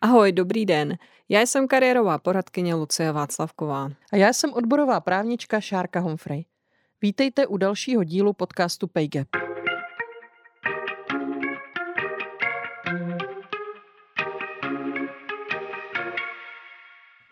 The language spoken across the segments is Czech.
Ahoj, dobrý den. Já jsem kariérová poradkyně Lucie Václavková. A já jsem odborová právnička Šárka Humphrey. Vítejte u dalšího dílu podcastu PayGap.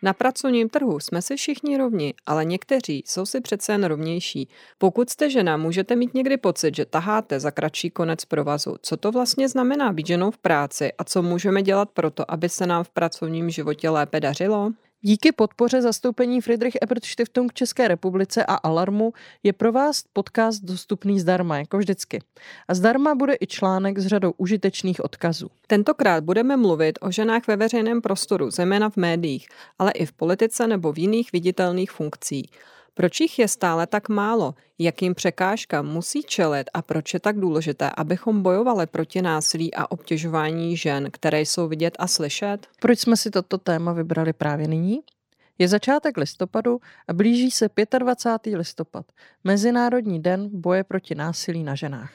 Na pracovním trhu jsme si všichni rovni, ale někteří jsou si přece jen rovnější. Pokud jste žena, můžete mít někdy pocit, že taháte za kratší konec provazu. Co to vlastně znamená být ženou v práci a co můžeme dělat pro to, aby se nám v pracovním životě lépe dařilo? Díky podpoře zastoupení Friedrich Ebert Stiftung České republice a Alarmu je pro vás podcast dostupný zdarma, jako vždycky. A zdarma bude i článek s řadou užitečných odkazů. Tentokrát budeme mluvit o ženách ve veřejném prostoru, zejména v médiích, ale i v politice nebo v jiných viditelných funkcích. Proč jich je stále tak málo? Jakým překážkám musí čelit a proč je tak důležité, abychom bojovali proti násilí a obtěžování žen, které jsou vidět a slyšet? Proč jsme si toto téma vybrali právě nyní? Je začátek listopadu a blíží se 25. listopad, Mezinárodní den boje proti násilí na ženách.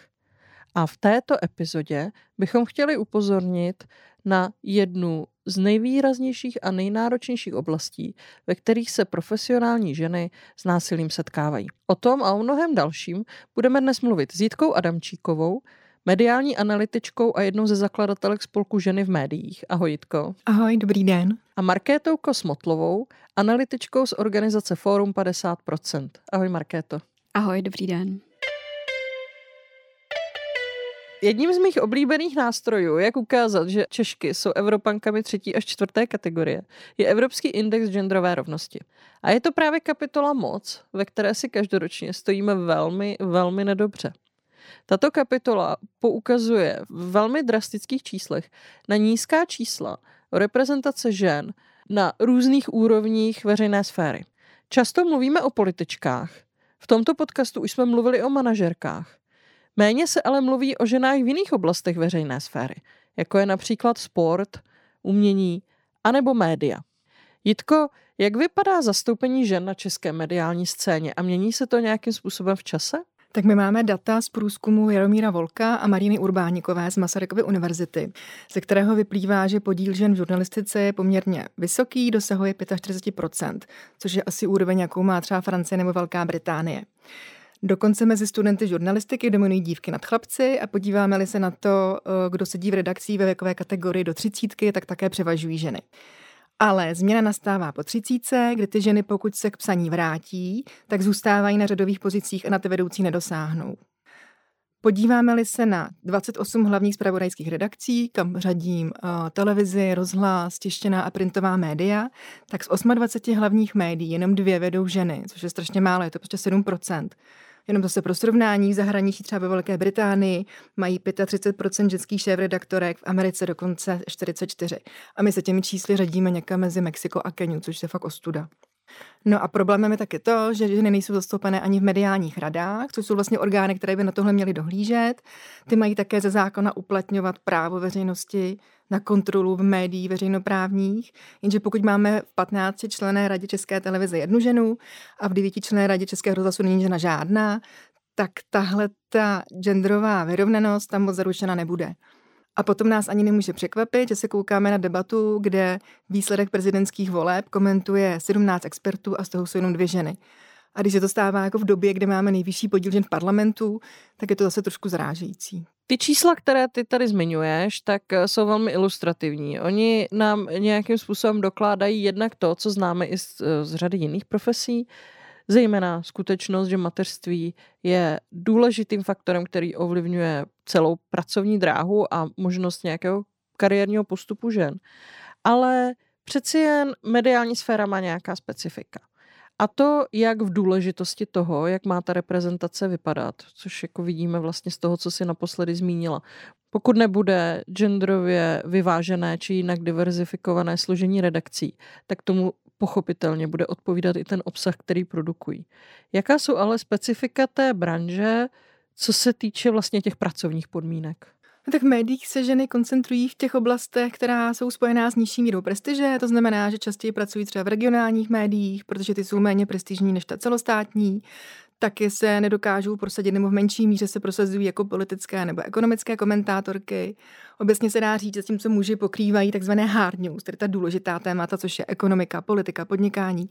A v této epizodě bychom chtěli upozornit na jednu z nejvýraznějších a nejnáročnějších oblastí, ve kterých se profesionální ženy s násilím setkávají. O tom a o mnohem dalším budeme dnes mluvit s Jitkou Adamčíkovou, mediální analytičkou a jednou ze zakladatelek spolku Ženy v médiích. Ahoj Jitko. Ahoj, dobrý den. A Markétou Kosmotlovou, analytičkou z organizace Fórum 50%. Ahoj Markéto. Ahoj, dobrý den. Jedním z mých oblíbených nástrojů, jak ukázat, že Češky jsou Evropankami třetí až čtvrté kategorie, je Evropský index genderové rovnosti. A je to právě kapitola moc, ve které si každoročně stojíme velmi, velmi nedobře. Tato kapitola poukazuje v velmi drastických číslech na nízká čísla reprezentace žen na různých úrovních veřejné sféry. Často mluvíme o političkách. V tomto podcastu už jsme mluvili o manažerkách. Méně se ale mluví o ženách v jiných oblastech veřejné sféry, jako je například sport, umění anebo média. Jitko, jak vypadá zastoupení žen na české mediální scéně a mění se to nějakým způsobem v čase? Tak my máme data z průzkumu Jaromíra Volka a Maríny Urbáníkové z Masarykovy univerzity, ze kterého vyplývá, že podíl žen v žurnalistice je poměrně vysoký, dosahuje 45%, což je asi úroveň, jakou má třeba Francie nebo Velká Británie. Dokonce mezi studenty žurnalistiky dominují dívky nad chlapci a podíváme-li se na to, eh, kdo sedí v redakcí ve věkové kategorii do třicítky, tak také převažují ženy. Ale změna nastává po třicíce, kdy ty ženy, pokud se k psaní vrátí, tak zůstávají na řadových pozicích a na ty vedoucí nedosáhnou. Podíváme-li se na 28 hlavních zpravodajských redakcí, kam řadím uh, televizi, rozhlas, tištěná a printová média, tak z 28 hlavních médií jenom dvě vedou ženy, což je strašně málo, je to prostě 7%. Jenom zase pro srovnání, v zahraničí třeba ve Velké Británii mají 35% ženských šéf-redaktorek, v Americe dokonce 44. A my se těmi čísly řadíme někam mezi Mexiko a Keniu, což je fakt ostuda. No a problémem je taky to, že ženy nejsou zastoupené ani v mediálních radách, což jsou vlastně orgány, které by na tohle měly dohlížet. Ty mají také ze zákona uplatňovat právo veřejnosti na kontrolu v médií veřejnoprávních, jenže pokud máme v 15 člené radě České televize jednu ženu a v 9 člené radě Českého rozhlasu není žena žádná, tak tahle ta genderová vyrovnanost tam moc zaručena nebude. A potom nás ani nemůže překvapit, že se koukáme na debatu, kde výsledek prezidentských voleb komentuje 17 expertů a z toho jsou jenom dvě ženy. A když se to stává jako v době, kdy máme nejvyšší podíl žen v parlamentu, tak je to zase trošku zrážející. Ty čísla, které ty tady zmiňuješ, tak eh, jsou velmi ilustrativní. Oni nám nějakým způsobem dokládají jednak to, co známe i z, eh, z řady jiných profesí, zejména skutečnost, že mateřství je důležitým faktorem, který ovlivňuje celou pracovní dráhu a možnost nějakého kariérního postupu žen. Ale přeci jen mediální sféra má nějaká specifika. A to jak v důležitosti toho, jak má ta reprezentace vypadat, což jako vidíme vlastně z toho, co si naposledy zmínila. Pokud nebude genderově vyvážené či jinak diverzifikované složení redakcí, tak tomu pochopitelně bude odpovídat i ten obsah, který produkují. Jaká jsou ale specifika té branže, co se týče vlastně těch pracovních podmínek? No tak v médiích se ženy koncentrují v těch oblastech, která jsou spojená s nižší mírou prestiže. To znamená, že častěji pracují třeba v regionálních médiích, protože ty jsou méně prestižní než ta celostátní. Taky se nedokážou prosadit, nebo v menší míře se prosazují jako politické nebo ekonomické komentátorky. Obecně se dá říct, že co muži pokrývají takzvané hard news, tedy ta důležitá témata, což je ekonomika, politika, podnikání.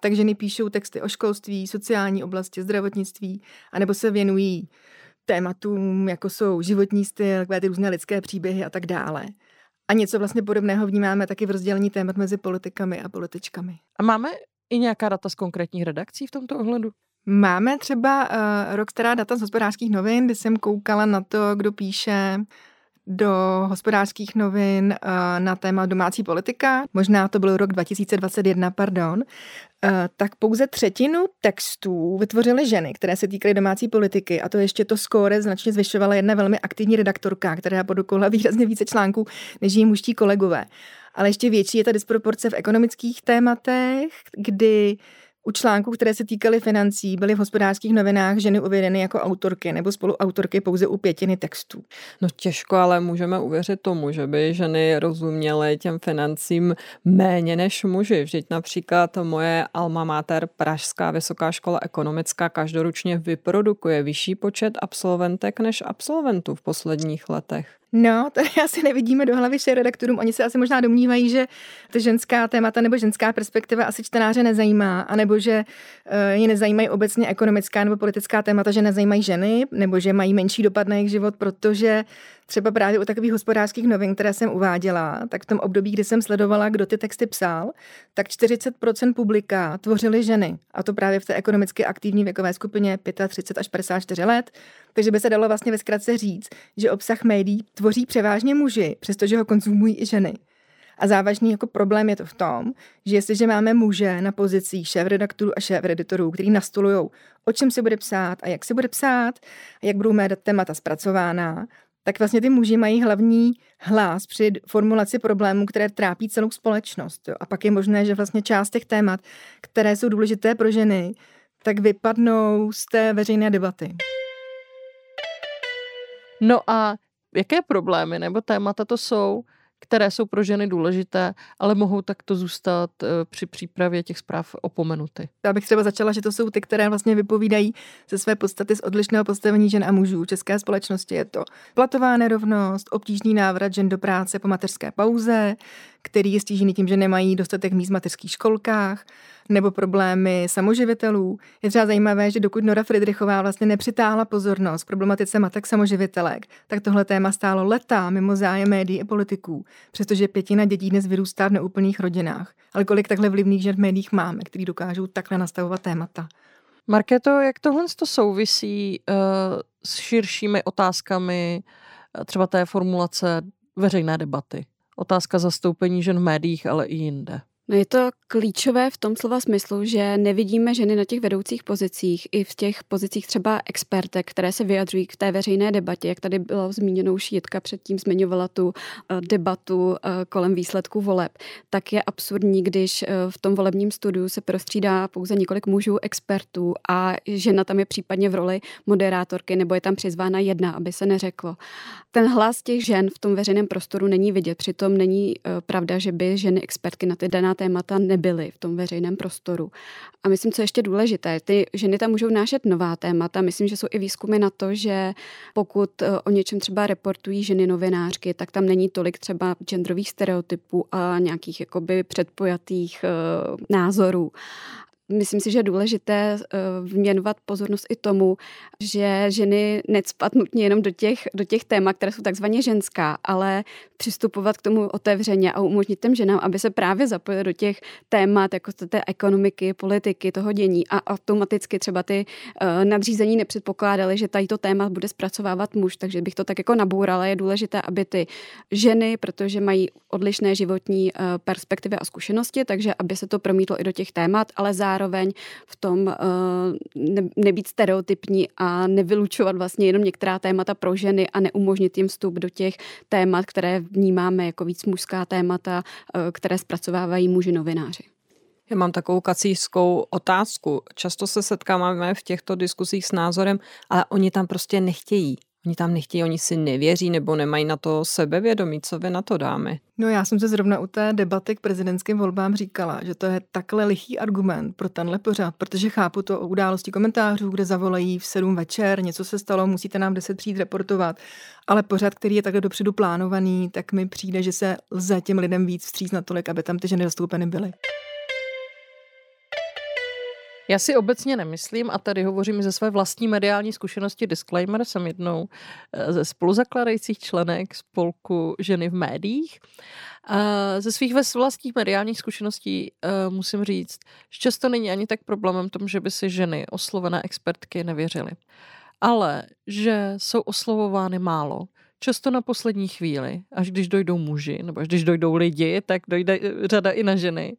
Takže ženy píšou texty o školství, sociální oblasti, zdravotnictví, anebo se věnují tématům, jako jsou životní styl, takové ty různé lidské příběhy a tak dále. A něco vlastně podobného vnímáme taky v rozdělení témat mezi politikami a političkami. A máme i nějaká data z konkrétních redakcí v tomto ohledu? Máme třeba uh, rok stará data z hospodářských novin, kdy jsem koukala na to, kdo píše do hospodářských novin uh, na téma domácí politika, možná to byl rok 2021, pardon, uh, tak pouze třetinu textů vytvořily ženy, které se týkaly domácí politiky. A to ještě to skóre značně zvyšovala jedna velmi aktivní redaktorka, která produkovala výrazně více článků než její mužtí kolegové. Ale ještě větší je ta disproporce v ekonomických tématech, kdy u článků, které se týkaly financí, byly v hospodářských novinách ženy uvedeny jako autorky nebo spoluautorky pouze u pětiny textů. No těžko, ale můžeme uvěřit tomu, že by ženy rozuměly těm financím méně než muži. Vždyť například moje alma mater, Pražská vysoká škola ekonomická, každoročně vyprodukuje vyšší počet absolventek než absolventů v posledních letech. No, to asi nevidíme do hlavy všem redaktorům. Oni se asi možná domnívají, že ta ženská témata nebo ženská perspektiva asi čtenáře nezajímá, anebo že uh, je nezajímají obecně ekonomická nebo politická témata, že nezajímají ženy, nebo že mají menší dopad na jejich život, protože třeba právě u takových hospodářských novin, které jsem uváděla, tak v tom období, kdy jsem sledovala, kdo ty texty psal, tak 40% publika tvořily ženy. A to právě v té ekonomicky aktivní věkové skupině 35 až 54 let. Takže by se dalo vlastně ve zkratce říct, že obsah médií tvoří převážně muži, přestože ho konzumují i ženy. A závažný jako problém je to v tom, že jestliže máme muže na pozicích šéf-redaktorů a šéf-editorů, kteří nastolují, o čem se bude psát a jak se bude psát, a jak budou mé témata zpracována, tak vlastně ty muži mají hlavní hlas při formulaci problémů, které trápí celou společnost. Jo. A pak je možné, že vlastně část těch témat, které jsou důležité pro ženy, tak vypadnou z té veřejné debaty. No a jaké problémy nebo témata to jsou, které jsou pro ženy důležité, ale mohou takto zůstat eh, při přípravě těch zpráv opomenuty. Já bych třeba začala, že to jsou ty, které vlastně vypovídají ze své podstaty z odlišného postavení žen a mužů v české společnosti. Je to platová nerovnost, obtížný návrat žen do práce po mateřské pauze, který je stížený tím, že nemají dostatek míst v mateřských školkách, nebo problémy samoživitelů. Je třeba zajímavé, že dokud Nora Friedrichová vlastně nepřitáhla pozornost problematice matek samoživitelek, tak tohle téma stálo leta mimo zájem médií a politiků, přestože pětina dětí dnes vyrůstá v neúplných rodinách. Ale kolik takhle vlivných žen v médiích máme, který dokážou takhle nastavovat témata? Marketo, jak tohle to souvisí uh, s širšími otázkami uh, třeba té formulace veřejné debaty? Otázka zastoupení žen v médiích, ale i jinde. No je to klíčové v tom slova smyslu, že nevidíme ženy na těch vedoucích pozicích, i v těch pozicích třeba expertek, které se vyjadřují k té veřejné debatě, jak tady bylo zmíněno už Jitka předtím zmiňovala tu eh, debatu eh, kolem výsledků voleb, tak je absurdní, když eh, v tom volebním studiu se prostřídá pouze několik mužů expertů a žena tam je případně v roli moderátorky nebo je tam přizvána jedna, aby se neřeklo. Ten hlas těch žen v tom veřejném prostoru není vidět, přitom není pravda, že by ženy expertky na ty daná témata nebyly v tom veřejném prostoru. A myslím, co je ještě důležité, ty ženy tam můžou vnášet nová témata. Myslím, že jsou i výzkumy na to, že pokud eh, o něčem třeba reportují ženy novinářky, tak tam není tolik třeba genderových stereotypů a nějakých jakoby předpojatých uh, názorů. Myslím si, že je důležité eh, věnovat pozornost i tomu, že ženy necpat nutně jenom do těch, do těch témat, které jsou takzvaně ženská, ale přistupovat k tomu otevřeně a umožnit těm ženám, aby se právě zapojili do těch témat, jako té ekonomiky, politiky, toho dění a automaticky třeba ty uh, nadřízení nepředpokládali, že tady to téma bude zpracovávat muž, takže bych to tak jako nabourala. Je důležité, aby ty ženy, protože mají odlišné životní uh, perspektivy a zkušenosti, takže aby se to promítlo i do těch témat, ale zároveň zároveň v tom uh, ne, nebýt stereotypní a nevylučovat vlastně jenom některá témata pro ženy a neumožnit jim vstup do těch témat, které vnímáme jako víc mužská témata, uh, které zpracovávají muži novináři. Já mám takovou kacířskou otázku. Často se setkáváme v těchto diskusích s názorem, ale oni tam prostě nechtějí. Oni tam nechtějí, oni si nevěří nebo nemají na to sebevědomí. Co vy na to dáme? No já jsem se zrovna u té debaty k prezidentským volbám říkala, že to je takhle lichý argument pro tenhle pořád, protože chápu to o události komentářů, kde zavolají v 7 večer, něco se stalo, musíte nám 10 přijít reportovat, ale pořád, který je takhle dopředu plánovaný, tak mi přijde, že se lze těm lidem víc vstříc natolik, aby tam ty ženy zastoupeny byly. Já si obecně nemyslím, a tady hovořím ze své vlastní mediální zkušenosti, disclaimer, jsem jednou eh, ze spoluzakladajících členek spolku ženy v médiích. Ze svých vlastních mediálních zkušeností eh, musím říct, že často není ani tak problémem tom, že by si ženy oslovené expertky nevěřily. Ale že jsou oslovovány málo, často na poslední chvíli, až když dojdou muži, nebo až když dojdou lidi, tak dojde eh, řada i na ženy.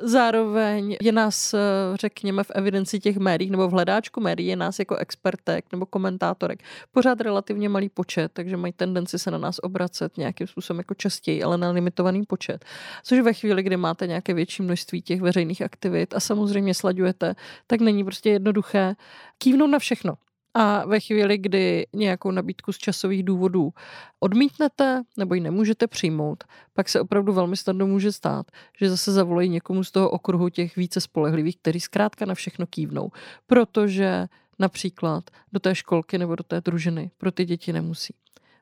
Zároveň je nás, eh, řekněme, v evidenci těch médií nebo v hledáčku médií je nás jako expertek nebo komentátorek pořád relativně malý počet, takže mají tendenci se na nás obracet nějakým způsobem jako častěji, ale na limitovaný počet. Což ve chvíli, kdy máte nějaké větší množství těch veřejných aktivit a samozřejmě slaďujete, tak není prostě jednoduché kývnout na všechno. A ve chvíli, kdy nějakou nabídku z časových důvodů odmítnete nebo ji nemůžete přijmout, pak se opravdu velmi snadno může stát, že zase zavolají někomu z toho okruhu těch více spolehlivých, kteří zkrátka na všechno kývnou, protože například do té školky nebo do té družiny pro ty děti nemusí.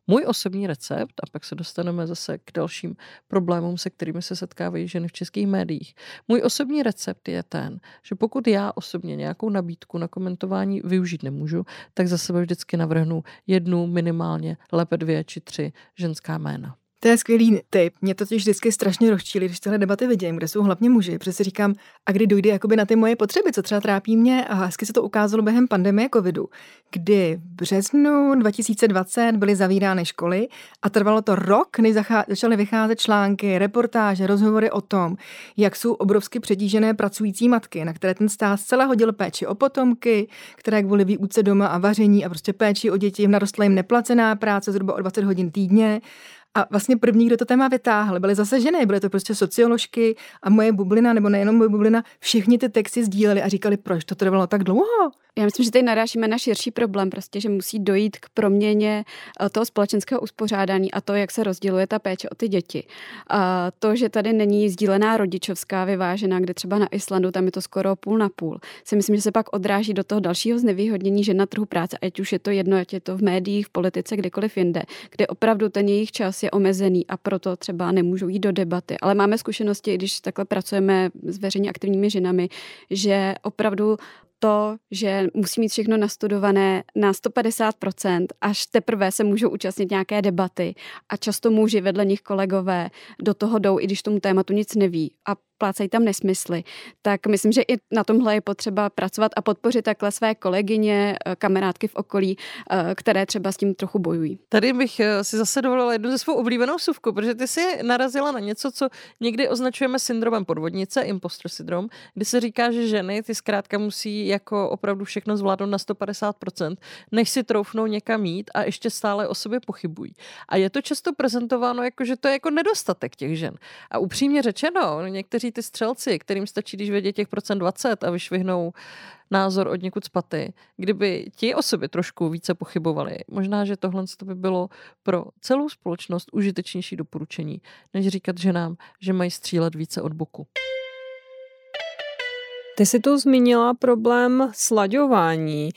Můj osobní recept, a pak se dostaneme zase k dalším problémům, se kterými se setkávají ženy v českých médiích. Můj osobní recept je ten, že pokud já osobně nějakou nabídku na komentování využít nemůžu, tak za sebe vždycky navrhnu jednu, minimálně lépe dvě či tři ženská jména. To je skvělý tip. Mě to totiž vždycky strašně rozčílí, když tyhle debaty vidím, kde jsou hlavně muži. Protože si říkám, a kdy dojde jakoby na ty moje potřeby, co třeba trápí mě. A hezky se to ukázalo během pandemie covidu, kdy v březnu 2020 byly zavírány školy a trvalo to rok, než začaly vycházet články, reportáže, rozhovory o tom, jak jsou obrovsky přetížené pracující matky, na které ten stát zcela hodil péči o potomky, které kvůli výuce doma a vaření a prostě péči o děti narostla jim neplacená práce zhruba o 20 hodin týdně a vlastně první, kdo to téma vytáhl, byly zase ženy, byly to prostě socioložky a moje bublina, nebo nejenom moje bublina, všichni ty texty sdíleli a říkali, proč to trvalo tak dlouho. Já myslím, že tady narážíme na širší problém, prostě, že musí dojít k proměně eh, toho společenského uspořádání a to, jak se rozděluje ta péče o ty děti. A to, že tady není sdílená rodičovská vyvážená, kde třeba na Islandu tam je to skoro půl na půl, si myslím, že se pak odráží do toho dalšího znevýhodnění žen na trhu práce, ať už je to jedno, ať je to v médiích, v politice, kdekoliv jinde, kde opravdu ten jejich čas je omezený a proto třeba nemůžou jít do debaty. Ale máme zkušenosti, když takhle pracujeme s veřejně aktivními ženami, že opravdu to, že musí mít všechno nastudované na 150%, až teprve se můžou účastnit nějaké debaty a často muži vedle nich kolegové do toho jdou, i když tomu tématu nic neví a plácají tam nesmysly, tak myslím, že i na tomhle je potřeba pracovat a podpořit takhle své kolegyně, eh, kamarádky v okolí, eh, které třeba s tím trochu bojují. Tady bych eh, si zase dovolila jednu ze svou oblíbenou suvku, protože ty si narazila na něco, co někdy označujeme syndromem podvodnice, impostor syndrom, kdy se říká, že ženy ty zkrátka musí jako opravdu všechno zvládnout na 150%, než si troufnou někam jít a ještě stále o sobě pochybují. A je to často prezentováno jako, že to je jako nedostatek těch žen. A upřímně řečeno, někteří ty střelci, kterým stačí, když vědí těch procent 20 a vyšvihnou názor od někud spaty, kdyby ti osoby trošku více pochybovali, možná, že tohle by bylo pro celou společnost užitečnější doporučení, než říkat ženám, že mají střílet více od boku. Ty jsi tu zmínila problém slaďování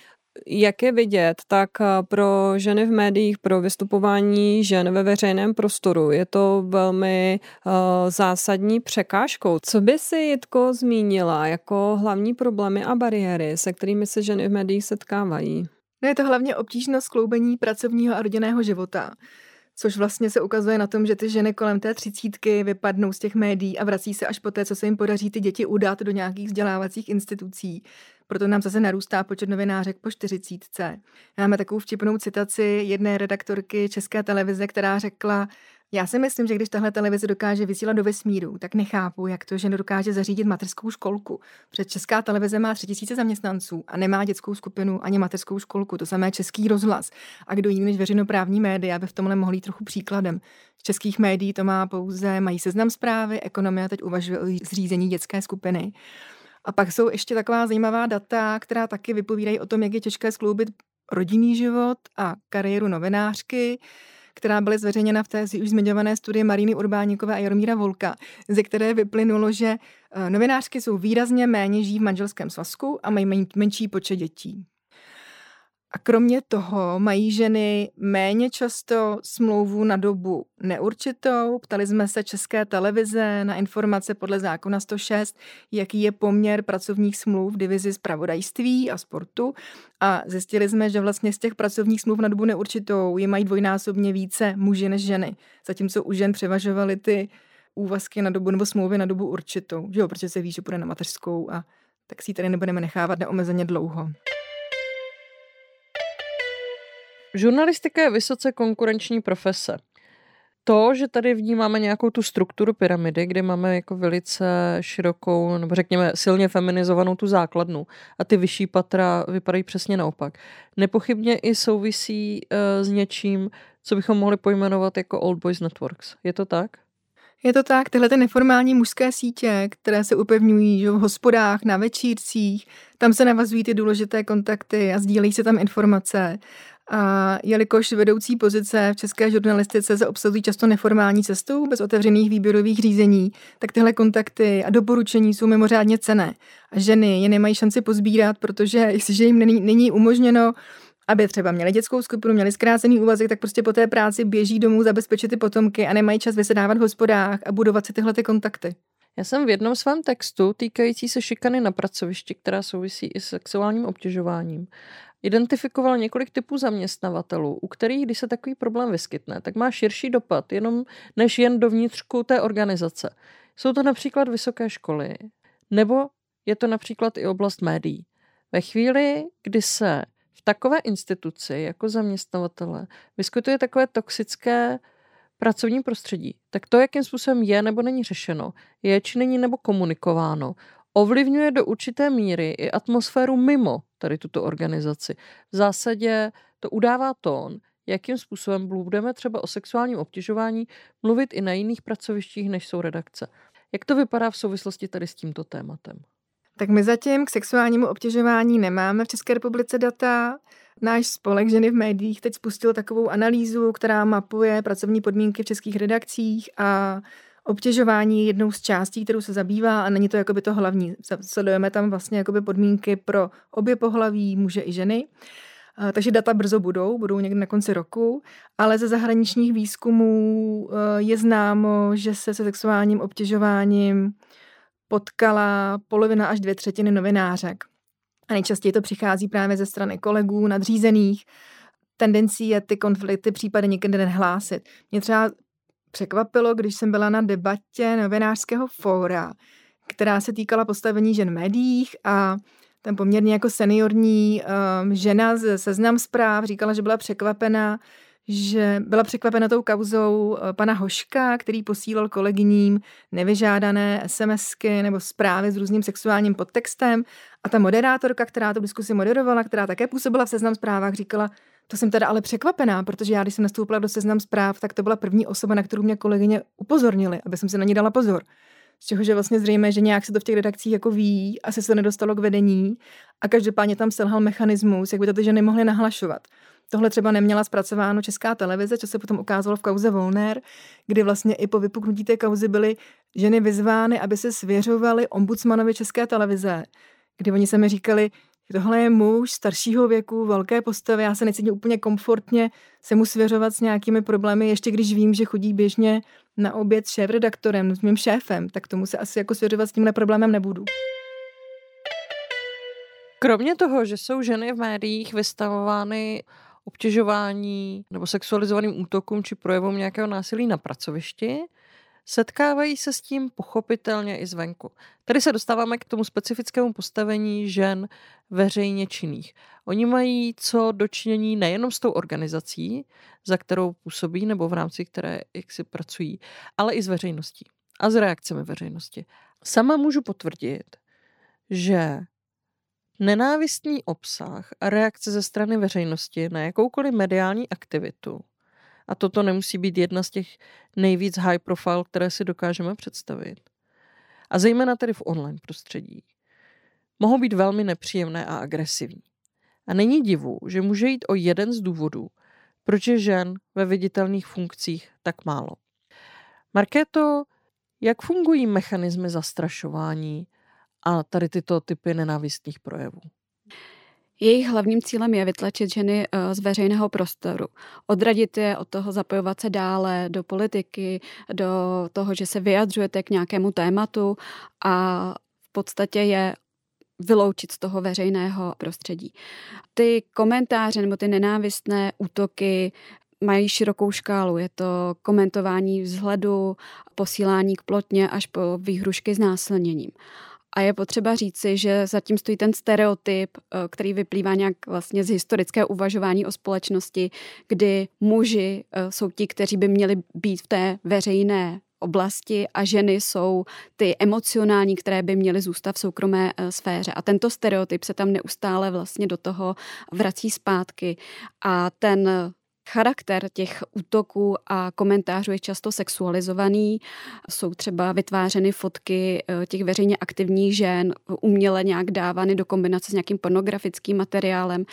jak je vidět, tak eh, pro ženy v médiích, pro vystupování žen ve veřejném prostoru je to velmi uh, zásadní překážkou. Co by si Jitko zmínila jako hlavní problémy a bariéry, se kterými se ženy v médiích setkávají? No je to hlavně obtížnost skloubení pracovního a rodinného života což vlastně se ukazuje na tom, že ty ženy kolem té třicítky vypadnou z těch médií a vrací se až po té, co se jim podaří ty děti udat do nějakých vzdělávacích institucí. Proto nám zase narůstá počet novinářek po čtyřicítce. Máme takovou vtipnou citaci jedné redaktorky České televize, která řekla, Já si myslím, že když tahle televize dokáže vysílat do vesmíru, tak nechápu, jak to, že nedokáže zařídit mateřskou školku. Před Česká televize má 3000 zaměstnanců a nemá dětskou skupinu ani mateřskou školku, to samé Český rozhlas. A kdo jiný než veřejnoprávní média by v tomhle mohli trochu příkladem. Z českých médií to má pouze, mají seznam zprávy, ekonomia teď uvažuje o zřízení dětské skupiny. A pak jsou ještě taková zajímavá data, která taky vypovídají o tom, jak je těžké skloubit rodinný život a kariéru novinářky která byla zveřejněna v té už zmiňované studii Maríny Urbáníkové a Jaromíra Volka, ze které vyplynulo, že eh, novinářky jsou výrazně méně žijí v manželském svazku a mají menší počet dětí. A kromě toho mají ženy méně často smlouvu na dobu neurčitou. Ptali jsme se České televize na informace podle zákona 106, jaký je poměr pracovních smluv v divizi zpravodajství a sportu. A zjistili jsme, že vlastně z těch pracovních smluv na dobu neurčitou je mají dvojnásobně více muži než ženy. Zatímco u žen převažovaly ty úvazky na dobu nebo smlouvy na dobu určitou, že jo, protože se ví, že půjde na mateřskou a tak si ji tady nebudeme nechávat neomezeně dlouho. Žurnalistika je vysoce konkurenční profese. To, že tady vnímáme nějakou tu strukturu pyramidy, kde máme jako velice širokou, nebo řekněme silně feminizovanou tu základnu a ty vyšší patra vypadají přesně naopak. Nepochybně i souvisí uh, s něčím, co bychom mohli pojmenovat jako Old Boys Networks. Je to tak? Je to tak, tyhle ty neformální mužské sítě, které se upevňují že v hospodách, na večírcích, tam se navazují ty důležité kontakty a sdílejí se tam informace. A jelikož vedoucí pozice v české žurnalistice se obsazují často neformální cestou, bez otevřených výběrových řízení, tak tyhle kontakty a doporučení jsou mimořádně cené. A ženy je nemají šanci pozbírat, protože jestliže jim není, není umožněno aby třeba měli dětskou skupinu, měli zkrácený úvazek, tak prostě po té práci běží domů zabezpečit ty potomky a nemají čas vysedávat v hospodách a budovat si tyhle ty kontakty. Já jsem v jednom svém textu týkající se šikany na pracovišti, která souvisí i s sexuálním obtěžováním, identifikoval několik typů zaměstnavatelů, u kterých, když se takový problém vyskytne, tak má širší dopad jenom než jen dovnitřku té organizace. Jsou to například vysoké školy, nebo je to například i oblast médií. Ve chvíli, kdy se v takové instituci jako zaměstnavatele vyskytuje takové toxické pracovní prostředí, tak to, jakým způsobem je nebo není řešeno, je či není nebo komunikováno, ovlivňuje do určité míry i atmosféru mimo tady tuto organizaci. V zásadě to udává tón, jakým způsobem budeme třeba o sexuálním obtěžování mluvit i na jiných pracovištích, než jsou redakce. Jak to vypadá v souvislosti tady s tímto tématem? Tak my zatím k sexuálnímu obtěžování nemáme v České republice data. Náš spolek ženy v médiích teď spustil takovou analýzu, která mapuje pracovní podmínky v českých redakcích a obtěžování je jednou z částí, kterou se zabývá a není to jakoby to hlavní. Sledujeme tam vlastně jakoby podmínky pro obě pohlaví, muže i ženy. Takže data brzo budou, budou někdy na konci roku, ale ze zahraničních výzkumů e, je známo, že se se sexuálním obtěžováním potkala polovina až dvě třetiny novinářek. A nejčastěji to přichází právě ze strany kolegů, nadřízených. Tendencí je ty konflikty případy někdy nehlásit. Mě třeba překvapilo, když jsem byla na debatě novinářského fóra, která se týkala postavení žen v médiích a ten poměrně jako seniorní um, žena z seznam zpráv říkala, že byla překvapena, že byla překvapena tou kauzou uh, pana Hoška, který posílal kolegyním nevyžádané SMSky nebo zprávy s různým sexuálním podtextem. A ta moderátorka, která tu diskusi moderovala, která také působila v seznam zprávách, říkala, to jsem teda ale překvapená, protože já, když jsem nastoupila do seznam zpráv, tak to byla první osoba, na kterou mě kolegyně upozornili, aby jsem si na ní dala pozor. Z čehož je vlastně zřejmé, že nějak se to v těch redakcích jako ví, asi se nedostalo k vedení a každopádně tam selhal mechanismus, jak by to ty ženy mohly nahlašovat. Tohle třeba neměla zpracováno česká televize, co se potom ukázalo v kauze Volner, kdy vlastně i po vypuknutí té kauzy byly ženy vyzvány, aby se svěřovaly ombudsmanovi české televize, kdy oni se mi říkali, Tohle je muž staršího věku, velké postavy, já se necítím úplně komfortně se mu svěřovat s nějakými problémy, ještě když vím, že chodí běžně na oběd s šéf-redaktorem, s mým šéfem, tak tomu se asi jako svěřovat s tímhle problémem nebudu. Kromě toho, že jsou ženy v médiích vystavovány obtěžování nebo sexualizovaným útokům či projevům nějakého násilí na pracovišti, setkávají se s tím pochopitelně i zvenku. Tady se dostáváme k tomu specifickému postavení žen veřejně činných. Oni mají co dočinění nejenom s tou organizací, za kterou působí nebo v rámci které jak si pracují, ale i s veřejností a s reakcemi veřejnosti. Sama můžu potvrdit, že nenávistný obsah a reakce ze strany veřejnosti na jakoukoliv mediální aktivitu a toto nemusí být jedna z těch nejvíc high profile, které si dokážeme představit. A zejména tedy v online prostředí. Mohou být velmi nepříjemné a agresivní. A není divu, že může jít o jeden z důvodů, proč je žen ve viditelných funkcích tak málo. Markéto, jak fungují mechanismy zastrašování a tady tyto typy nenávistných projevů? Jejich hlavním cílem je vytlačit ženy eh, z veřejného prostoru. Odradit je od toho zapojovat se dále do politiky, do toho, že se vyjadřujete k nějakému tématu a v podstatě je vyloučit z toho veřejného prostředí. Ty komentáře nebo ty nenávistné útoky mají širokou škálu. Je to komentování vzhledu, posílání k plotně až po výhrušky s násilněním. A je potřeba říci, že zatím stojí ten stereotyp, eh, který vyplývá nějak vlastně z historického uvažování o společnosti, kdy muži eh, jsou ti, kteří by měli být v té veřejné oblasti a ženy jsou ty emocionální, které by měly zůstat v soukromé eh, sféře. A tento stereotyp se tam neustále vlastně do toho vrací zpátky. A ten Charakter těch útoků a komentářů je často sexualizovaný. Jsou třeba vytvářeny fotky eh, těch veřejně aktivních žen, uměle nějak dávány do kombinace s nějakým pornografickým materiálem.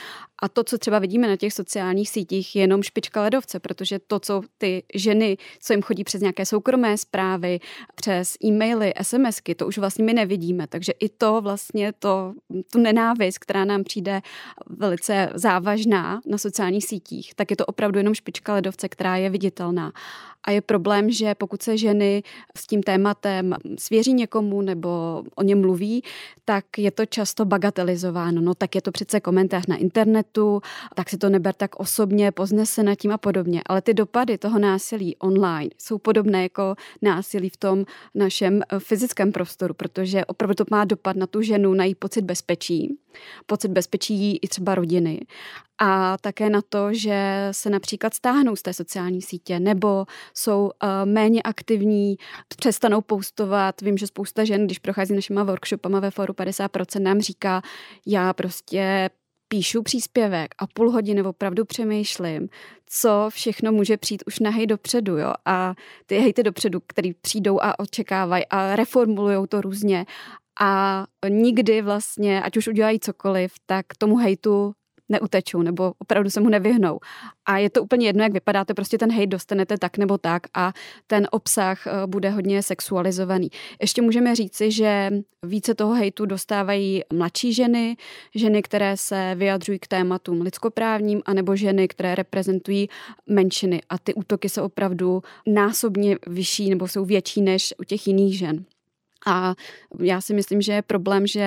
A to, co třeba vidíme na těch sociálních sítích, je jenom špička ledovce, protože to, co ty ženy, co jim chodí přes nějaké soukromé zprávy, přes e-maily, SMSky, to už vlastně my nevidíme. Takže i to vlastně, to, tu nenávist, která nám přijde velice závažná na sociálních sítích, tak je to opravdu jenom špička ledovce, která je viditelná. A je problém, že pokud se ženy s tím tématem svěří někomu nebo o něm mluví, tak je to často bagatelizováno. No tak je to přece komentář na internetu, tak si to neber tak osobně, pozne se nad tím a podobně. Ale ty dopady toho násilí online jsou podobné jako násilí v tom našem fyzickém prostoru, protože opravdu to má dopad na tu ženu, na její pocit bezpečí, pocit bezpečí i třeba rodiny a také na to, že se například stáhnou z té sociální sítě nebo jsou uh, méně aktivní, přestanou postovat. Vím, že spousta žen, když prochází našima workshopama ve foru 50% nám říká, já prostě píšu příspěvek a půl hodiny opravdu přemýšlím, co všechno může přijít už na hej dopředu, jo. A ty hejty dopředu, který přijdou a očekávají a reformulují to různě a nikdy vlastně, ať už udělají cokoliv, tak tomu hejtu neutečou nebo opravdu se mu nevyhnou. A je to úplně jedno, jak vypadáte, prostě ten hejt dostanete tak nebo tak a ten obsah eh, bude hodně sexualizovaný. Ještě můžeme říci, že více toho hejtu dostávají mladší ženy, ženy, které se vyjadřují k tématům lidskoprávním, anebo ženy, které reprezentují menšiny. A ty útoky jsou opravdu násobně vyšší nebo jsou větší než u těch jiných žen. A já si myslím, že je problém, že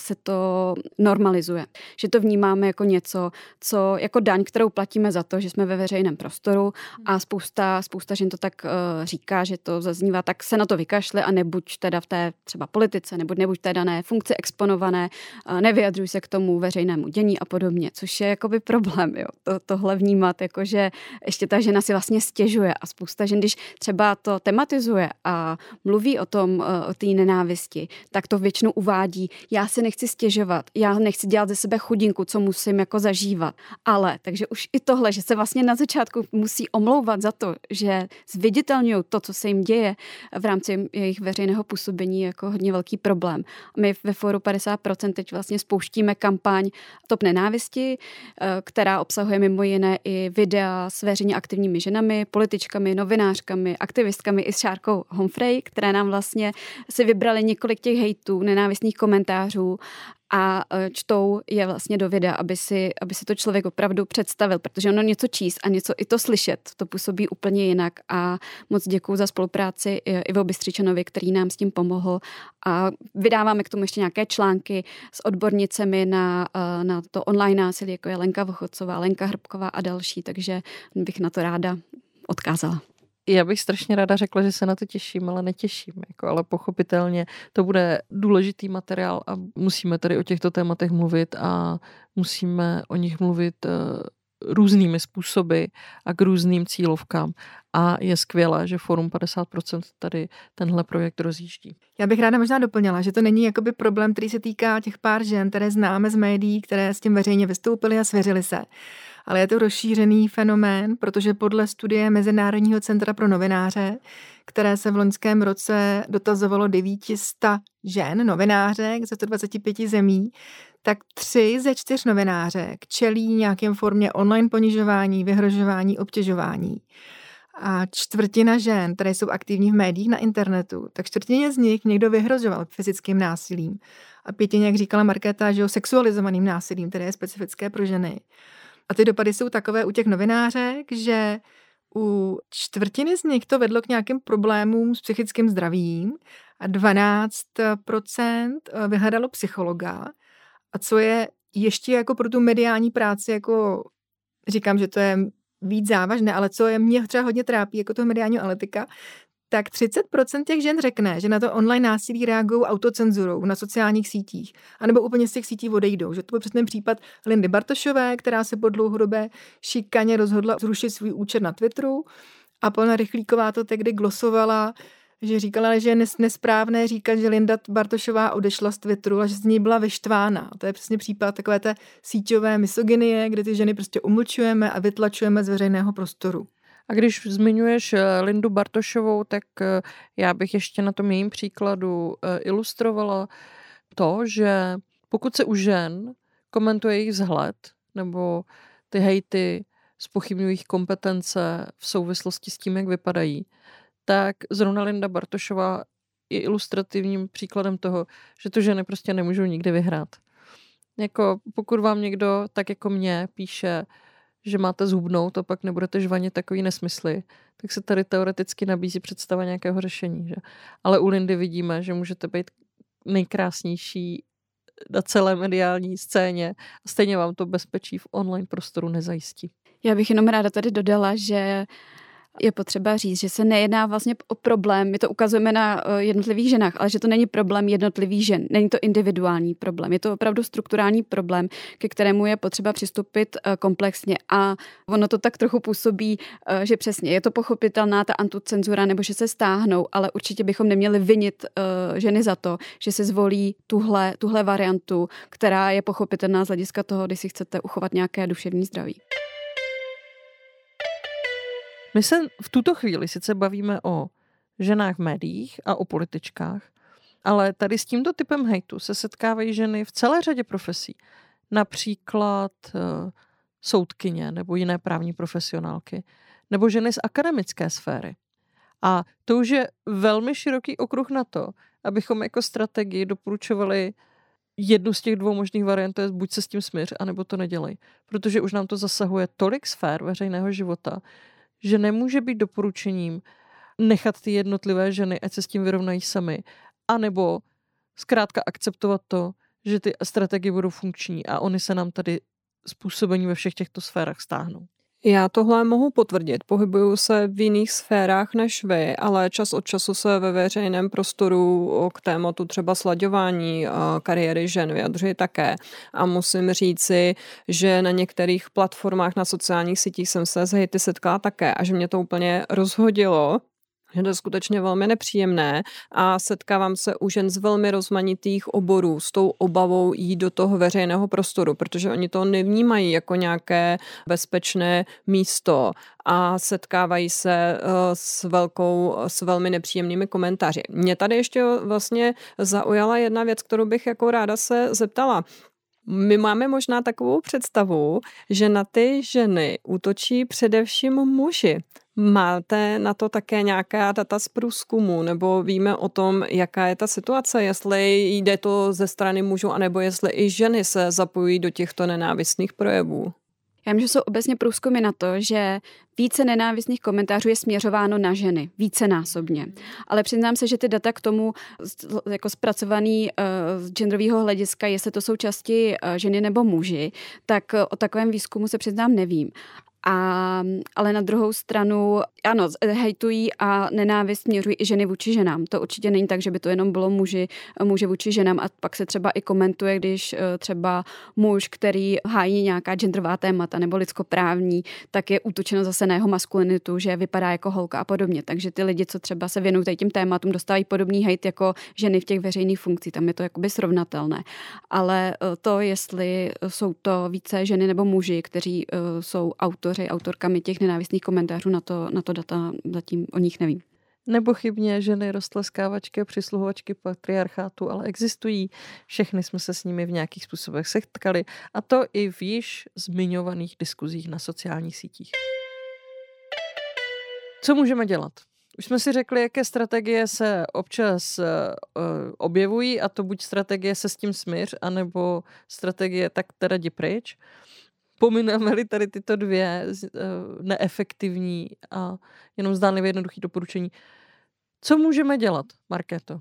se to normalizuje. Že to vnímáme jako něco, co jako daň, kterou platíme za to, že jsme ve veřejném prostoru a spousta, spousta žen to tak uh, říká, že to zaznívá, tak se na to vykašle a nebuď teda v té třeba politice, nebo nebuď té dané funkci exponované, uh, nevyjadřuj se k tomu veřejnému dění a podobně, což je jakoby problém, jo. To, tohle vnímat, jako že ještě ta žena si vlastně stěžuje a spousta žen, když třeba to tematizuje a mluví o tom, uh, o té nenávisti, tak to většinou uvádí, já si nechci stěžovat, já nechci dělat ze sebe chudinku, co musím jako zažívat. Ale, takže už i tohle, že se vlastně na začátku musí omlouvat za to, že zviditelňují to, co se jim děje v rámci jejich veřejného působení, jako hodně velký problém. My ve Foru 50% teď vlastně spouštíme kampaň Top nenávisti, eh, která obsahuje mimo jiné i videa s veřejně aktivními ženami, političkami, novinářkami, aktivistkami i s Šárkou Humphrey, která nám vlastně si vybrali několik těch hejtů, nenávistných komentářů a e, čtou je vlastně do videa, aby si, aby si to člověk opravdu představil, protože ono něco číst a něco i to slyšet, to působí úplně jinak a moc děkuji za spolupráci Ivo Bystřičanovi, který nám s tím pomohl a vydáváme k tomu ještě nějaké články s odbornicemi na, e, na to online násilí, jako je Lenka Vochodcová, Lenka Hrbková a další, takže bych na to ráda odkázala. Já bych strašně ráda řekla, že se na to těším, ale netěším. Jako, ale pochopitelně to bude důležitý materiál a musíme tady o těchto tématech mluvit a musíme o nich mluvit uh, různými způsoby a k různým cílovkám. A je skvělé, že Forum 50% tady tenhle projekt rozjíždí. Já bych ráda možná doplnila, že to není jakoby problém, který se týká těch pár žen, které známe z médií, které s tím veřejně vystoupily a svěřili se ale je to rozšířený fenomén, protože podle studie Mezinárodního centra pro novináře, které se v loňském roce dotazovalo 900 žen novinářek ze 125 zemí, tak tři ze čtyř novinářek čelí nějakém formě online ponižování, vyhrožování, obtěžování. A čtvrtina žen, které jsou aktivní v médiích na internetu, tak čtvrtině z nich někdo vyhrožoval fyzickým násilím. A pětině, jak říkala Markéta, že o sexualizovaným násilím, které je specifické pro ženy. A ty dopady jsou takové u těch novinářek, že u čtvrtiny z nich to vedlo k nějakým problémům s psychickým zdravím a 12% eh, vyhledalo psychologa. A co je ještě jako pro tu mediální práci, jako říkám, že to je víc závažné, ale co je mě třeba hodně trápí, jako toho mediálního analytika, tak 30% těch žen řekne, že na to online násilí reagují autocenzurou na sociálních sítích, anebo úplně z těch sítí odejdou. Že to byl přesně případ Lindy Bartošové, která se po dlouhodobé šikaně rozhodla zrušit svůj účet na Twitteru a Polna Rychlíková to tehdy glosovala, že říkala, že je nesprávné říkat, že Linda Bartošová odešla z Twitteru a že z ní byla vyštvána. A to je přesně případ takové té síťové misogynie, kde ty ženy prostě umlčujeme a vytlačujeme z veřejného prostoru. A když zmiňuješ eh, Lindu Bartošovou, tak eh, já bych ještě na tom jejím příkladu eh, ilustrovala to, že pokud se u žen komentuje jejich vzhled nebo ty hejty spochybňují jejich kompetence v souvislosti s tím, jak vypadají, tak zrovna Linda Bartošová je ilustrativním příkladem toho, že to ženy prostě nemůžou nikdy vyhrát. Jako pokud vám někdo, tak jako mě, píše, že máte zhubnout a pak nebudete žvanit takový nesmysly, tak se tady teoreticky nabízí představa nějakého řešení. Že? Ale u Lindy vidíme, že můžete být nejkrásnější na celé mediální scéně a stejně vám to bezpečí v online prostoru nezajistí. Já bych jenom ráda tady dodala, že je potřeba říct, že se nejedná vlastně o problém, my to ukazujeme na eh, jednotlivých ženách, ale že to není problém jednotlivých žen, není to individuální problém, je to opravdu strukturální problém, ke kterému je potřeba přistupit eh, komplexně a ono to tak trochu působí, eh, že přesně je to pochopitelná ta antucenzura nebo že se stáhnou, ale určitě bychom neměli vinit ženy za to, že se zvolí tuhle, tuhle variantu, která je pochopitelná z hlediska toho, když si chcete uchovat nějaké duševní zdraví. My se v tuto chvíli sice bavíme o ženách v médiích a o političkách, ale tady s tímto typem hejtu se setkávají ženy v celé řadě profesí. Například uh, soudkyně nebo jiné právní profesionálky, nebo ženy z akademické sféry. A to už je velmi široký okruh na to, abychom jako strategii doporučovali jednu z těch dvou možných variant, to je buď se s tím smíř, anebo to nedělej. Protože už nám to zasahuje tolik sfér veřejného života, že nemůže být doporučením nechat ty jednotlivé ženy, ať se s tím vyrovnají sami, anebo zkrátka akceptovat to, že ty strategie budou funkční a oni se nám tady způsobení ve všech těchto sférách stáhnou. Já tohle mohu potvrdit. Pohybuju se v jiných sférách než vy, ale čas od času se ve veřejném prostoru k tématu třeba slaďování kariéry žen vyjadřuji také. A musím říci, že na některých platformách na sociálních sítích jsem se s hejty setkala také a že mě to úplně rozhodilo, že to skutečně velmi nepříjemné a setkávám se u žen z velmi rozmanitých oborů s tou obavou jít do toho veřejného prostoru, protože oni to nevnímají jako nějaké bezpečné místo a setkávají se eh, s velkou, s velmi nepříjemnými komentáři. Mě tady ještě vlastně zaujala jedna věc, kterou bych jako ráda se zeptala. My máme možná takovou představu, že na ty ženy útočí především muži. Máte na to také nějaká data z průzkumu, nebo víme o tom, jaká je ta situace, jestli jde to ze strany mužů, anebo jestli i ženy se zapojují do těchto nenávistných projevů? Já vím, že jsou obecně průzkumy na to, že více nenávistných komentářů je směřováno na ženy, více násobně. Ale přiznám se, že ty data k tomu jako zpracovaný uh, z genderového hlediska, jestli to jsou časti uh, ženy nebo muži, tak o takovém výzkumu se přiznám nevím. A, ale na druhou stranu, ano, hejtují a nenávist směřují i ženy vůči ženám. To určitě není tak, že by to jenom bylo muži, muži vůči ženám a pak se třeba i komentuje, když eh, třeba muž, který hájí nějaká genderová témata nebo lidskoprávní, tak je útočeno zase na jeho maskulinitu, že vypadá jako holka a podobně. Takže ty lidi, co třeba se věnují tím tématům, dostávají podobný hejt jako ženy v těch veřejných funkcích. Tam je to jakoby srovnatelné. Ale eh, to, jestli jsou to více ženy nebo muži, kteří jsou autoři, autorkami těch nenávistných komentářů, na to, na to data zatím o nich nevím. Nepochybně ženy roztleskávačky a přisluhovačky patriarchátu, ale existují. Všechny jsme se s nimi v nějakých způsobech setkali a to i v již zmiňovaných diskuzích na sociálních sítích. Co můžeme dělat? Už jsme si řekli, jaké strategie se občas uh, objevují a to buď strategie se s tím smíř, anebo strategie tak teda jdi pryč. Pomineme-li tady tyto dvě uh, neefektivní a jenom zdánlivě jednoduché doporučení. Co můžeme dělat, Markéto?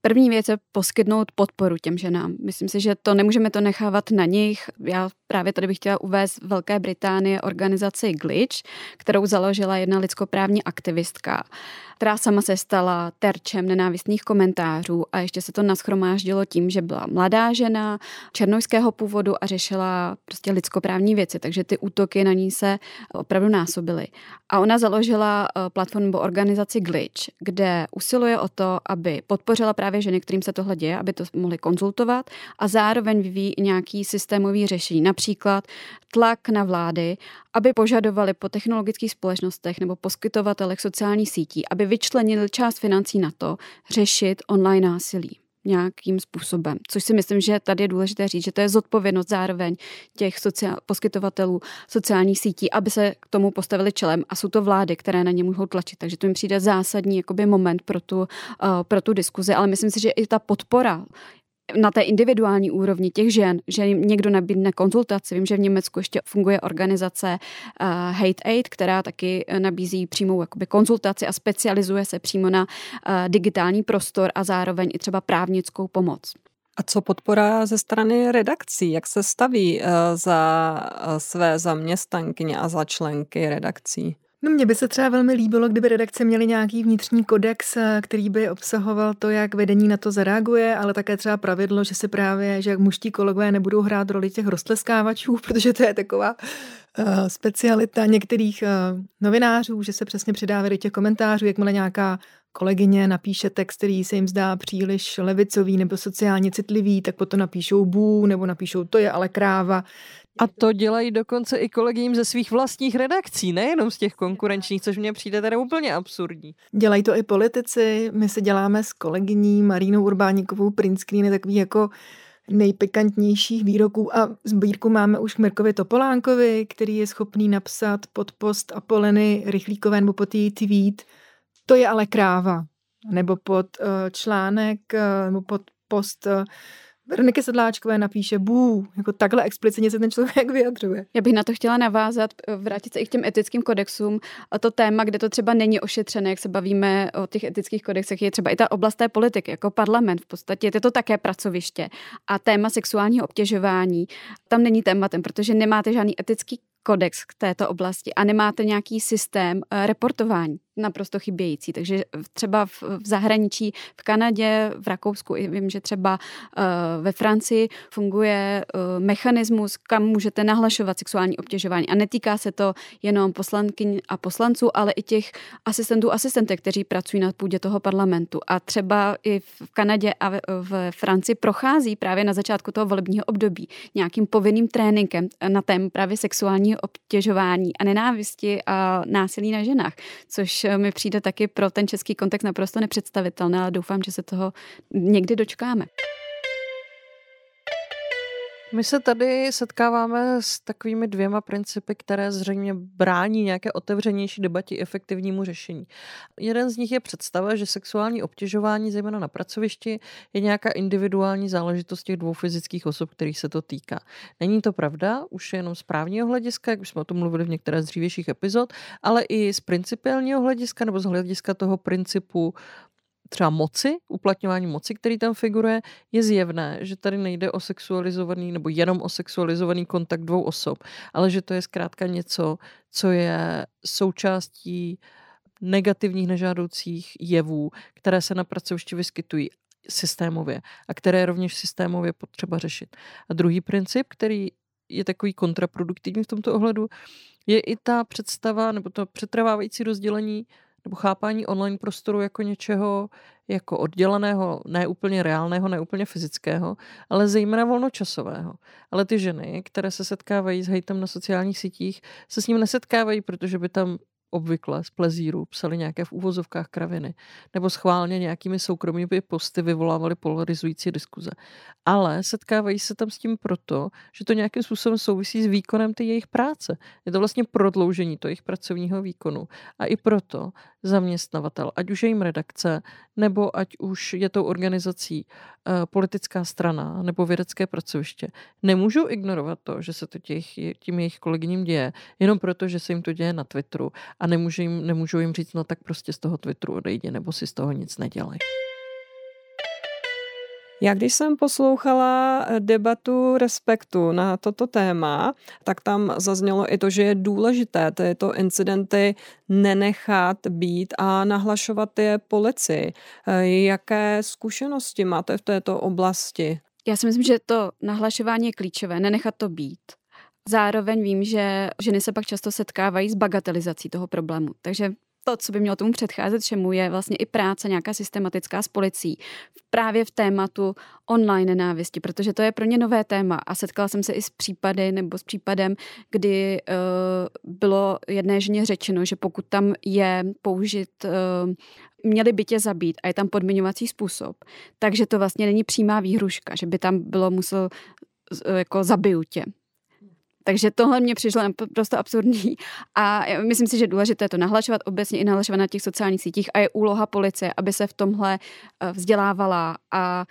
První věc je poskytnout podporu těm ženám. Myslím si, že to nemůžeme to nechávat na nich. Já právě tady bych chtěla uvést Velké Británie organizaci Glitch, kterou založila jedna lidskoprávní aktivistka která sama se stala terčem nenávistných komentářů a ještě se to naschromáždilo tím, že byla mladá žena černojského původu a řešila prostě lidskoprávní věci, takže ty útoky na ní se opravdu násobily. A ona založila eh, platformu organizaci Glitch, kde usiluje o to, aby podpořila právě ženy, kterým se tohle děje, aby to mohly konzultovat a zároveň vyvíjí nějaký systémový řešení. Například tlak na vlády, aby požadovali po technologických společnostech nebo poskytovatelech sociálních sítí, aby vyčlenili část financí na to řešit online násilí nějakým způsobem. Což si myslím, že tady je důležité říct, že to je zodpovědnost zároveň těch sociál, poskytovatelů sociálních sítí, aby se k tomu postavili čelem a jsou to vlády, které na ně mohou tlačit. Takže to mi přijde zásadní jakoby moment pro tu, uh, pro tu diskuzi, ale myslím si, že i ta podpora na té individuální úrovni těch žen, že jim někdo nabídne konzultaci. Vím, že v Německu ještě funguje organizace uh, Hate Aid, která taky eh, nabízí přímou jakoby, konzultaci a specializuje se přímo na uh, digitální prostor a zároveň i třeba právnickou pomoc. A co podpora ze strany redakcí? Jak se staví za své zaměstnankyně a za členky redakcí? No mně by se třeba velmi líbilo, kdyby redakce měly nějaký vnitřní kodex, eh, který by obsahoval to, jak vedení na to zareaguje, ale také třeba pravidlo, že se právě, že muští kolegové nebudou hrát roli těch roztleskávačů, protože to je taková uh, specialita některých uh, novinářů, že se přesně přidávají do těch komentářů, jakmile nějaká kolegyně napíše text, který se jim zdá příliš levicový nebo sociálně citlivý, tak potom napíšou bů nebo napíšou to je ale kráva. A to dělají dokonce i kolegím ze svých vlastních redakcí, nejenom z těch konkurenčních, což mně přijde teda úplně absurdní. Dělají to i politici. My se děláme s kolegyní Marínou Urbáníkovou print screeny takový jako nejpikantnějších výroků a sbírku máme už Mirkovi Topolánkovi, který je schopný napsat pod post Apoleny Rychlíkové nebo pod její tweet To je ale kráva. Nebo pod uh, článek uh, nebo pod post uh, Veroniky Sedláčkové napíše bů, jako takhle explicitně se ten člověk vyjadřuje. Já bych na to chtěla navázat, vrátit se i k těm etickým kodexům. A to téma, kde to třeba není ošetřené, jak se bavíme o těch etických kodexech, je třeba i ta oblast té politiky, jako parlament v podstatě. Je to také pracoviště. A téma sexuálního obtěžování tam není tématem, protože nemáte žádný etický kodex k této oblasti a nemáte nějaký systém eh, reportování naprosto chybějící. Takže třeba v, v zahraničí, v Kanadě, v Rakousku, vím, že třeba uh, ve Francii funguje uh, mechanismus, kam můžete nahlašovat sexuální obtěžování. A netýká se to jenom poslankyň a poslanců, ale i těch asistentů asistentek, kteří pracují na půdě toho parlamentu. A třeba i v Kanadě a v, v Francii prochází právě na začátku toho volebního období nějakým povinným tréninkem na tém právě sexuálního obtěžování a nenávisti a násilí na ženách, což Mi přijde taky pro ten český kontext naprosto nepředstavitelné, ale doufám, že se toho někdy dočkáme. My se tady setkáváme s takovými dvěma principy, které zřejmě brání nějaké otevřenější debatě efektivnímu řešení. Jeden z nich je představa, že sexuální obtěžování, zejména na pracovišti, je nějaká individuální záležitost těch dvou fyzických osob, kterých se to týká. Není to pravda, už jenom z právního hlediska, jak už jsme o tom mluvili v některé z dřívějších epizod, ale i z principiálního hlediska nebo z hlediska toho principu třeba moci, uplatňování moci, který tam figuruje, je zjevné, že tady nejde o sexualizovaný nebo jenom o sexualizovaný kontakt dvou osob, ale že to je zkrátka něco, co je součástí negativních nežádoucích jevů, které se na pracovišti vyskytují systémově a které je rovněž systémově potřeba řešit. A druhý princip, který je takový kontraproduktivní v tomto ohledu, je i ta představa nebo to přetrvávající rozdělení nebo chápání online prostoru jako něčeho jako odděleného, ne úplně reálného, ne úplně fyzického, ale zejména volnočasového. Ale ty ženy, které se setkávají s hejtem na sociálních sítích, se s ním nesetkávají, protože by tam obvykle z plezíru psali nějaké v úvozovkách kraviny, nebo schválně nějakými soukromými posty vyvolávali polarizující diskuze. Ale setkávají se tam s tím proto, že to nějakým způsobem souvisí s výkonem té jejich práce. Je to vlastně prodloužení toho jejich pracovního výkonu. A i proto zaměstnavatel, ať už je jim redakce, nebo ať už je tou organizací uh, politická strana nebo vědecké pracoviště, nemůžou ignorovat to, že se to těch, tím jejich kolegyním děje, jenom proto, že se jim to děje na Twitteru a nemůžu jim, nemůžou jim říct, no tak prostě z toho Twitteru odejdi nebo si z toho nic nedělej. Já když jsem poslouchala eh, debatu Respektu na toto téma, tak tam zaznělo i to, že je důležité tyto incidenty nenechat být a nahlašovat je policii. Eh, jaké zkušenosti máte v této oblasti? Já si myslím, že to nahlašování je klíčové, nenechat to být. Zároveň vím, že ženy se pak často setkávají s bagatelizací toho problému. Takže to, co by mělo tomu předcházet všemu, je vlastně i práce nějaká systematická s policií právě v tématu online nenávisti, protože to je pro ně nové téma a setkala jsem se i s případy nebo s případem, kdy uh, bylo jedné ženě řečeno, že pokud tam je použit uh, měli by tě zabít a je tam podmiňovací způsob, takže to vlastně není přímá výhruška, že by tam bylo musel jako zabiju tě. Takže tohle mě přišlo naprosto absurdní. A myslím si, že je důležité to nahlašovat obecně i nahlašovat na těch sociálních sítích a je úloha policie, aby se v tomhle eh, vzdělávala a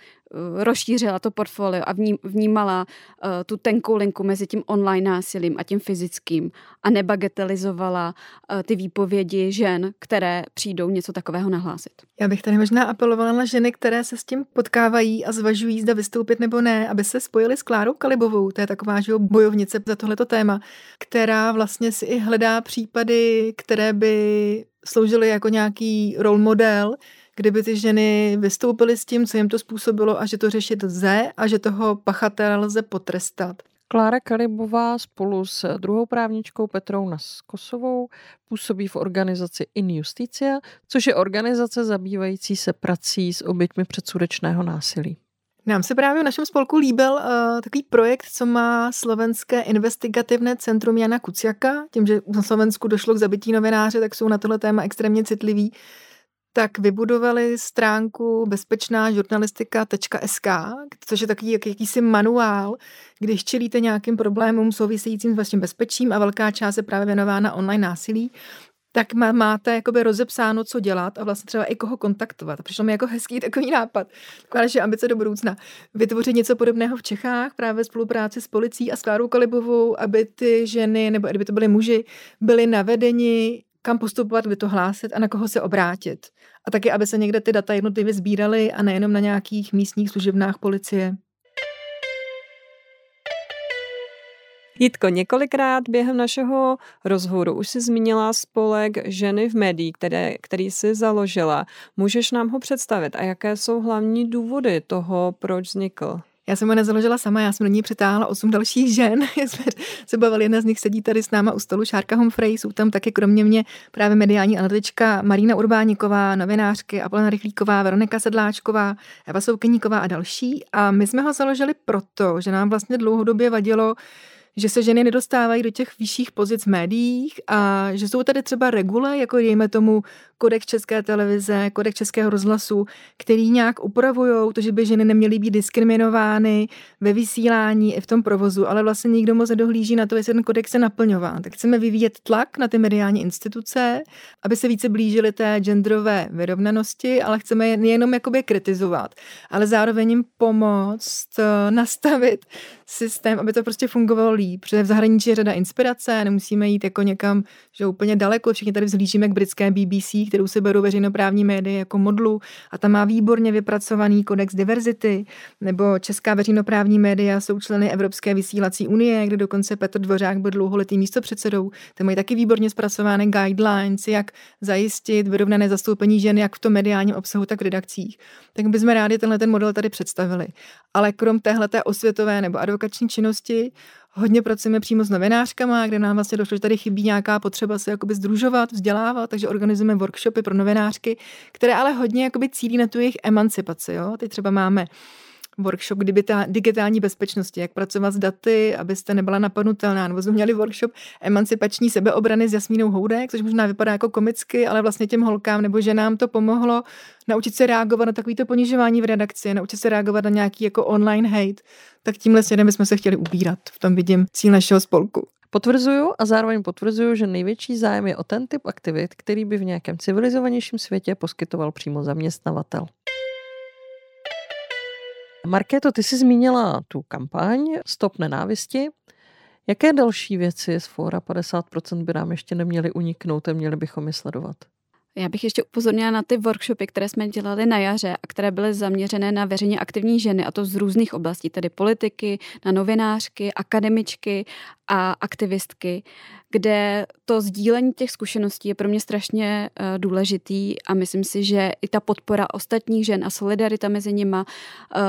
rozšířila to portfolio a vnímala uh, tu tenkou linku mezi tím online násilím a tím fyzickým a nebagatelizovala uh, ty výpovědi žen, které přijdou něco takového nahlásit. Já bych tady možná apelovala na ženy, které se s tím potkávají a zvažují, zda vystoupit nebo ne, aby se spojili s Klárou Kalibovou, to je taková že bojovnice za tohleto téma, která vlastně si i hledá případy, které by sloužily jako nějaký role model, kdyby ty ženy vystoupily s tím, co jim to způsobilo a že to řešit lze a že toho pachatele lze potrestat. Klára Kalibová spolu s druhou právničkou Petrou Naskosovou působí v organizaci In Justicia, což je organizace zabývající se prací s oběťmi předsudečného násilí. Nám se právě v našem spolku líbil uh, takový projekt, co má slovenské investigativné centrum Jana Kuciaka. Tím, že na Slovensku došlo k zabití novináře, tak jsou na tohle téma extrémně citliví tak vybudovali stránku bezpečná žurnalistika.sk, což je takový jak, jakýsi manuál, když čelíte nějakým problémům souvisejícím s vaším bezpečím a velká část je právě věnována online násilí, tak máte jakoby rozepsáno, co dělat a vlastně třeba i koho kontaktovat. Přišlo mi jako hezký takový nápad, taková naše ambice do budoucna. Vytvořit něco podobného v Čechách, právě spolupráci s policií a s Klárou Kalibovou, aby ty ženy, nebo kdyby to byly muži, byli navedeni kam postupovat, kdy to hlásit a na koho se obrátit. A taky, aby se někde ty data jednotlivě sbíraly a nejenom na nějakých místních služebnách policie. Jitko, několikrát během našeho rozhovoru už si zmínila spolek ženy v médiích, které, který si založila. Můžeš nám ho představit a jaké jsou hlavní důvody toho, proč vznikl? Já jsem ho nezaložila sama, já jsem do ní přitáhla osm dalších žen. jsme se bavili, jedna z nich sedí tady s náma u stolu, Šárka Humphrey, jsou tam taky kromě mě právě mediální analytička Marína Urbáníková, novinářky Apolena Rychlíková, Veronika Sedláčková, Eva Soukyníková a další. A my jsme ho založili proto, že nám vlastně dlouhodobě vadilo, že se ženy nedostávají do těch vyšších pozic v médiích a že jsou tady třeba regule, jako dejme tomu kodek České televize, kodek Českého rozhlasu, který nějak upravují to, že by ženy neměly být diskriminovány ve vysílání i v tom provozu, ale vlastně nikdo moc nedohlíží na to, jestli ten kodek se naplňován. Tak chceme vyvíjet tlak na ty mediální instituce, aby se více blížily té genderové vyrovnanosti, ale chceme je nejenom jakoby kritizovat, ale zároveň jim pomoct eh, nastavit systém, aby to prostě fungovalo líp zajímavý, protože v zahraničí je řada inspirace, nemusíme jít jako někam, že úplně daleko, všichni tady vzhlížíme k britské BBC, kterou si berou veřejnoprávní médie jako modlu a tam má výborně vypracovaný kodex diverzity, nebo česká veřejnoprávní média jsou členy Evropské vysílací unie, kde dokonce Petr Dvořák byl dlouholetý místopředsedou, tam mají taky výborně zpracované guidelines, jak zajistit vyrovnané zastoupení žen jak v tom mediálním obsahu, tak v redakcích. Tak bychom rádi tenhle ten model tady představili. Ale krom téhle osvětové nebo advokační činnosti hodně pracujeme přímo s novinářkama, kde nám vlastně došlo, že tady chybí nějaká potřeba se jakoby združovat, vzdělávat, takže organizujeme workshopy pro novinářky, které ale hodně jakoby cílí na tu jejich emancipaci. Jo? Teď třeba máme workshop digitální bezpečnosti, jak pracovat s daty, abyste nebyla napadnutelná. Nebo jsme měli workshop emancipační sebeobrany s Jasmínou Houdek, což možná vypadá jako komicky, ale vlastně těm holkám nebo ženám to pomohlo naučit se reagovat na takovýto ponižování v redakci, naučit se reagovat na nějaký jako online hate. Tak tímhle směrem jsme se chtěli ubírat. V tom vidím cíl našeho spolku. Potvrzuju a zároveň potvrzuju, že největší zájem je o ten typ aktivit, který by v nějakém civilizovanějším světě poskytoval přímo zaměstnavatel. Markéto, ty jsi zmínila tu kampaň Stop nenávisti. Jaké další věci z Fóra 50% by nám ještě neměly uniknout a měli bychom je sledovat? Já bych ještě upozornila na ty workshopy, které jsme dělali na jaře a které byly zaměřené na veřejně aktivní ženy, a to z různých oblastí, tedy politiky, na novinářky, akademičky a aktivistky, kde to sdílení těch zkušeností je pro mě strašně uh, důležitý a myslím si, že i ta podpora ostatních žen a solidarita mezi nima uh,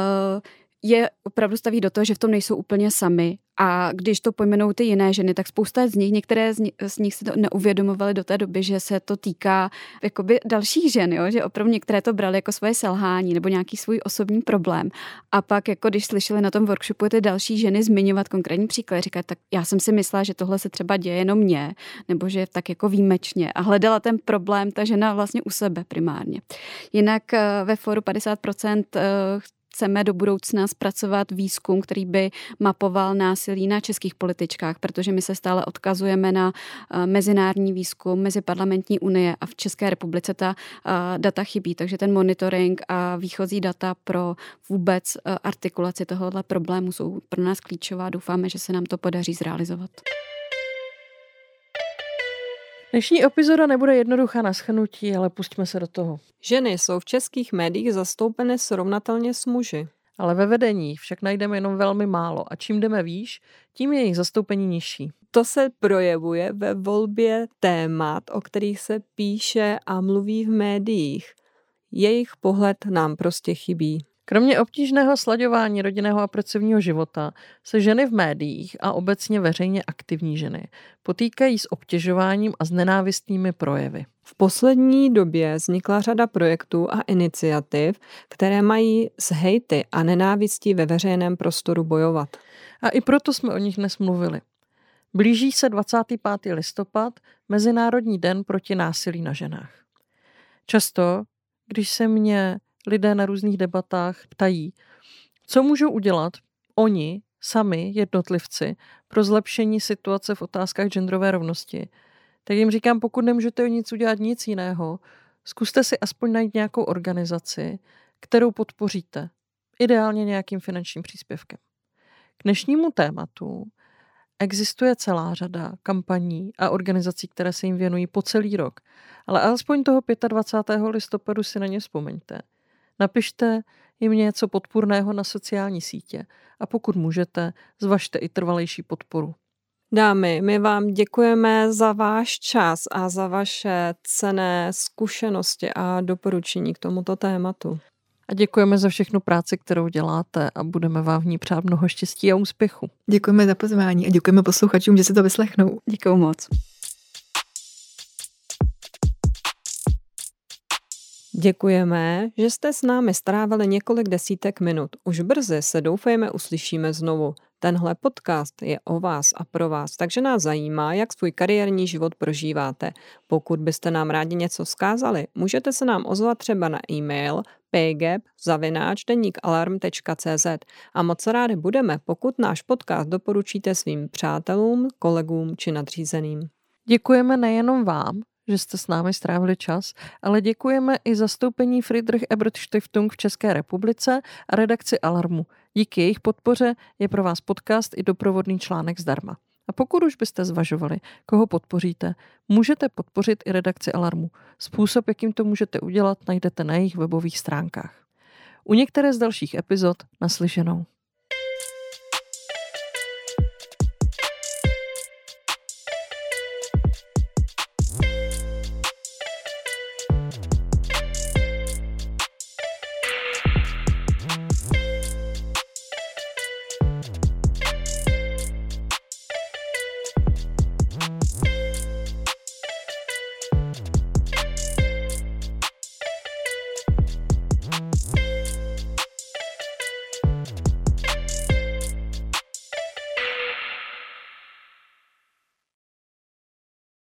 je opravdu staví do toho, že v tom nejsou úplně sami. A když to pojmenou ty jiné ženy, tak spousta z nich, některé z nich, z nich si to neuvědomovaly do té doby, že se to týká jakoby dalších žen, jo? že opravdu některé to brali jako svoje selhání nebo nějaký svůj osobní problém. A pak, jako když slyšeli na tom workshopu ty další ženy zmiňovat konkrétní příklad, říkat, tak já jsem si myslela, že tohle se třeba děje jenom mně, nebo že je tak jako výjimečně. A hledala ten problém ta žena vlastně u sebe primárně. Jinak eh, ve foru 50% chceme do budoucna zpracovat výzkum, který by mapoval násilí na českých političkách, protože my se stále odkazujeme na eh, mezinárodní výzkum meziparlamentní unie a v České republice ta eh, data chybí, takže ten monitoring a výchozí data pro vůbec eh, artikulaci tohohle problému jsou pro nás klíčová. Doufáme, že se nám to podaří zrealizovat. Dnešní epizoda nebude jednoduchá na schnutí, ale pustíme se do toho. Ženy jsou v českých médiích zastoupeny srovnatelně s muži. Ale ve vedení však najdeme jenom velmi málo a čím jdeme výš, tím je jejich zastoupení nižší. To se projevuje ve volbě témat, o kterých se píše a mluví v médiích. Jejich pohled nám prostě chybí. Kromě obtížného slaďování rodinného a pracovního života se ženy v médiích a obecně veřejně aktivní ženy potýkají s obtěžováním a s nenávistnými projevy. V poslední době vznikla řada projektů a iniciativ, které mají s hejty a nenávistí ve veřejném prostoru bojovat. A i proto jsme o nich dnes mluvili. Blíží se 25. listopad, Mezinárodní den proti násilí na ženách. Často, když se mě lidé na různých debatách ptají, co můžou udělat oni, sami, jednotlivci, pro zlepšení situace v otázkách genderové rovnosti, tak jim říkám, pokud nemůžete nic udělat nic jiného, zkuste si aspoň najít nějakou organizaci, kterou podpoříte, ideálně nějakým finančním příspěvkem. K dnešnímu tématu existuje celá řada kampaní a organizací, které se jim věnují po celý rok, ale alespoň toho 25. listopadu si na ně vzpomeňte – Napište jim něco podpůrného na sociální sítě a pokud můžete, zvažte i trvalejší podporu. Dámy, my vám děkujeme za váš čas a za vaše cené zkušenosti a doporučení k tomuto tématu. A děkujeme za všechnu práci, kterou děláte a budeme vám v ní přát mnoho štěstí a úspěchu. Děkujeme za pozvání a děkujeme posluchačům, že si to vyslechnou. Děkuji moc. Děkujeme, že jste s námi strávili několik desítek minut. Už brzy se doufejme uslyšíme znovu. Tenhle podcast je o vás a pro vás, takže nás zajímá, jak svůj kariérní život prožíváte. Pokud byste nám rádi něco vzkázali, můžete se nám ozvat třeba na e-mail pgap.deníkalarm.cz a moc rádi budeme, pokud náš podcast doporučíte svým přátelům, kolegům či nadřízeným. Děkujeme nejenom vám, že jste s námi strávili čas, ale děkujeme i zastoupení Friedrich Ebert Stiftung v České republice a redakci Alarmu. Díky jejich podpoře je pro vás podcast i doprovodný článek zdarma. A pokud už byste zvažovali, koho podpoříte, můžete podpořit i redakci Alarmu. Způsob, jakým to můžete udělat, najdete na jejich webových stránkách. U některé z dalších epizod naslyšenou.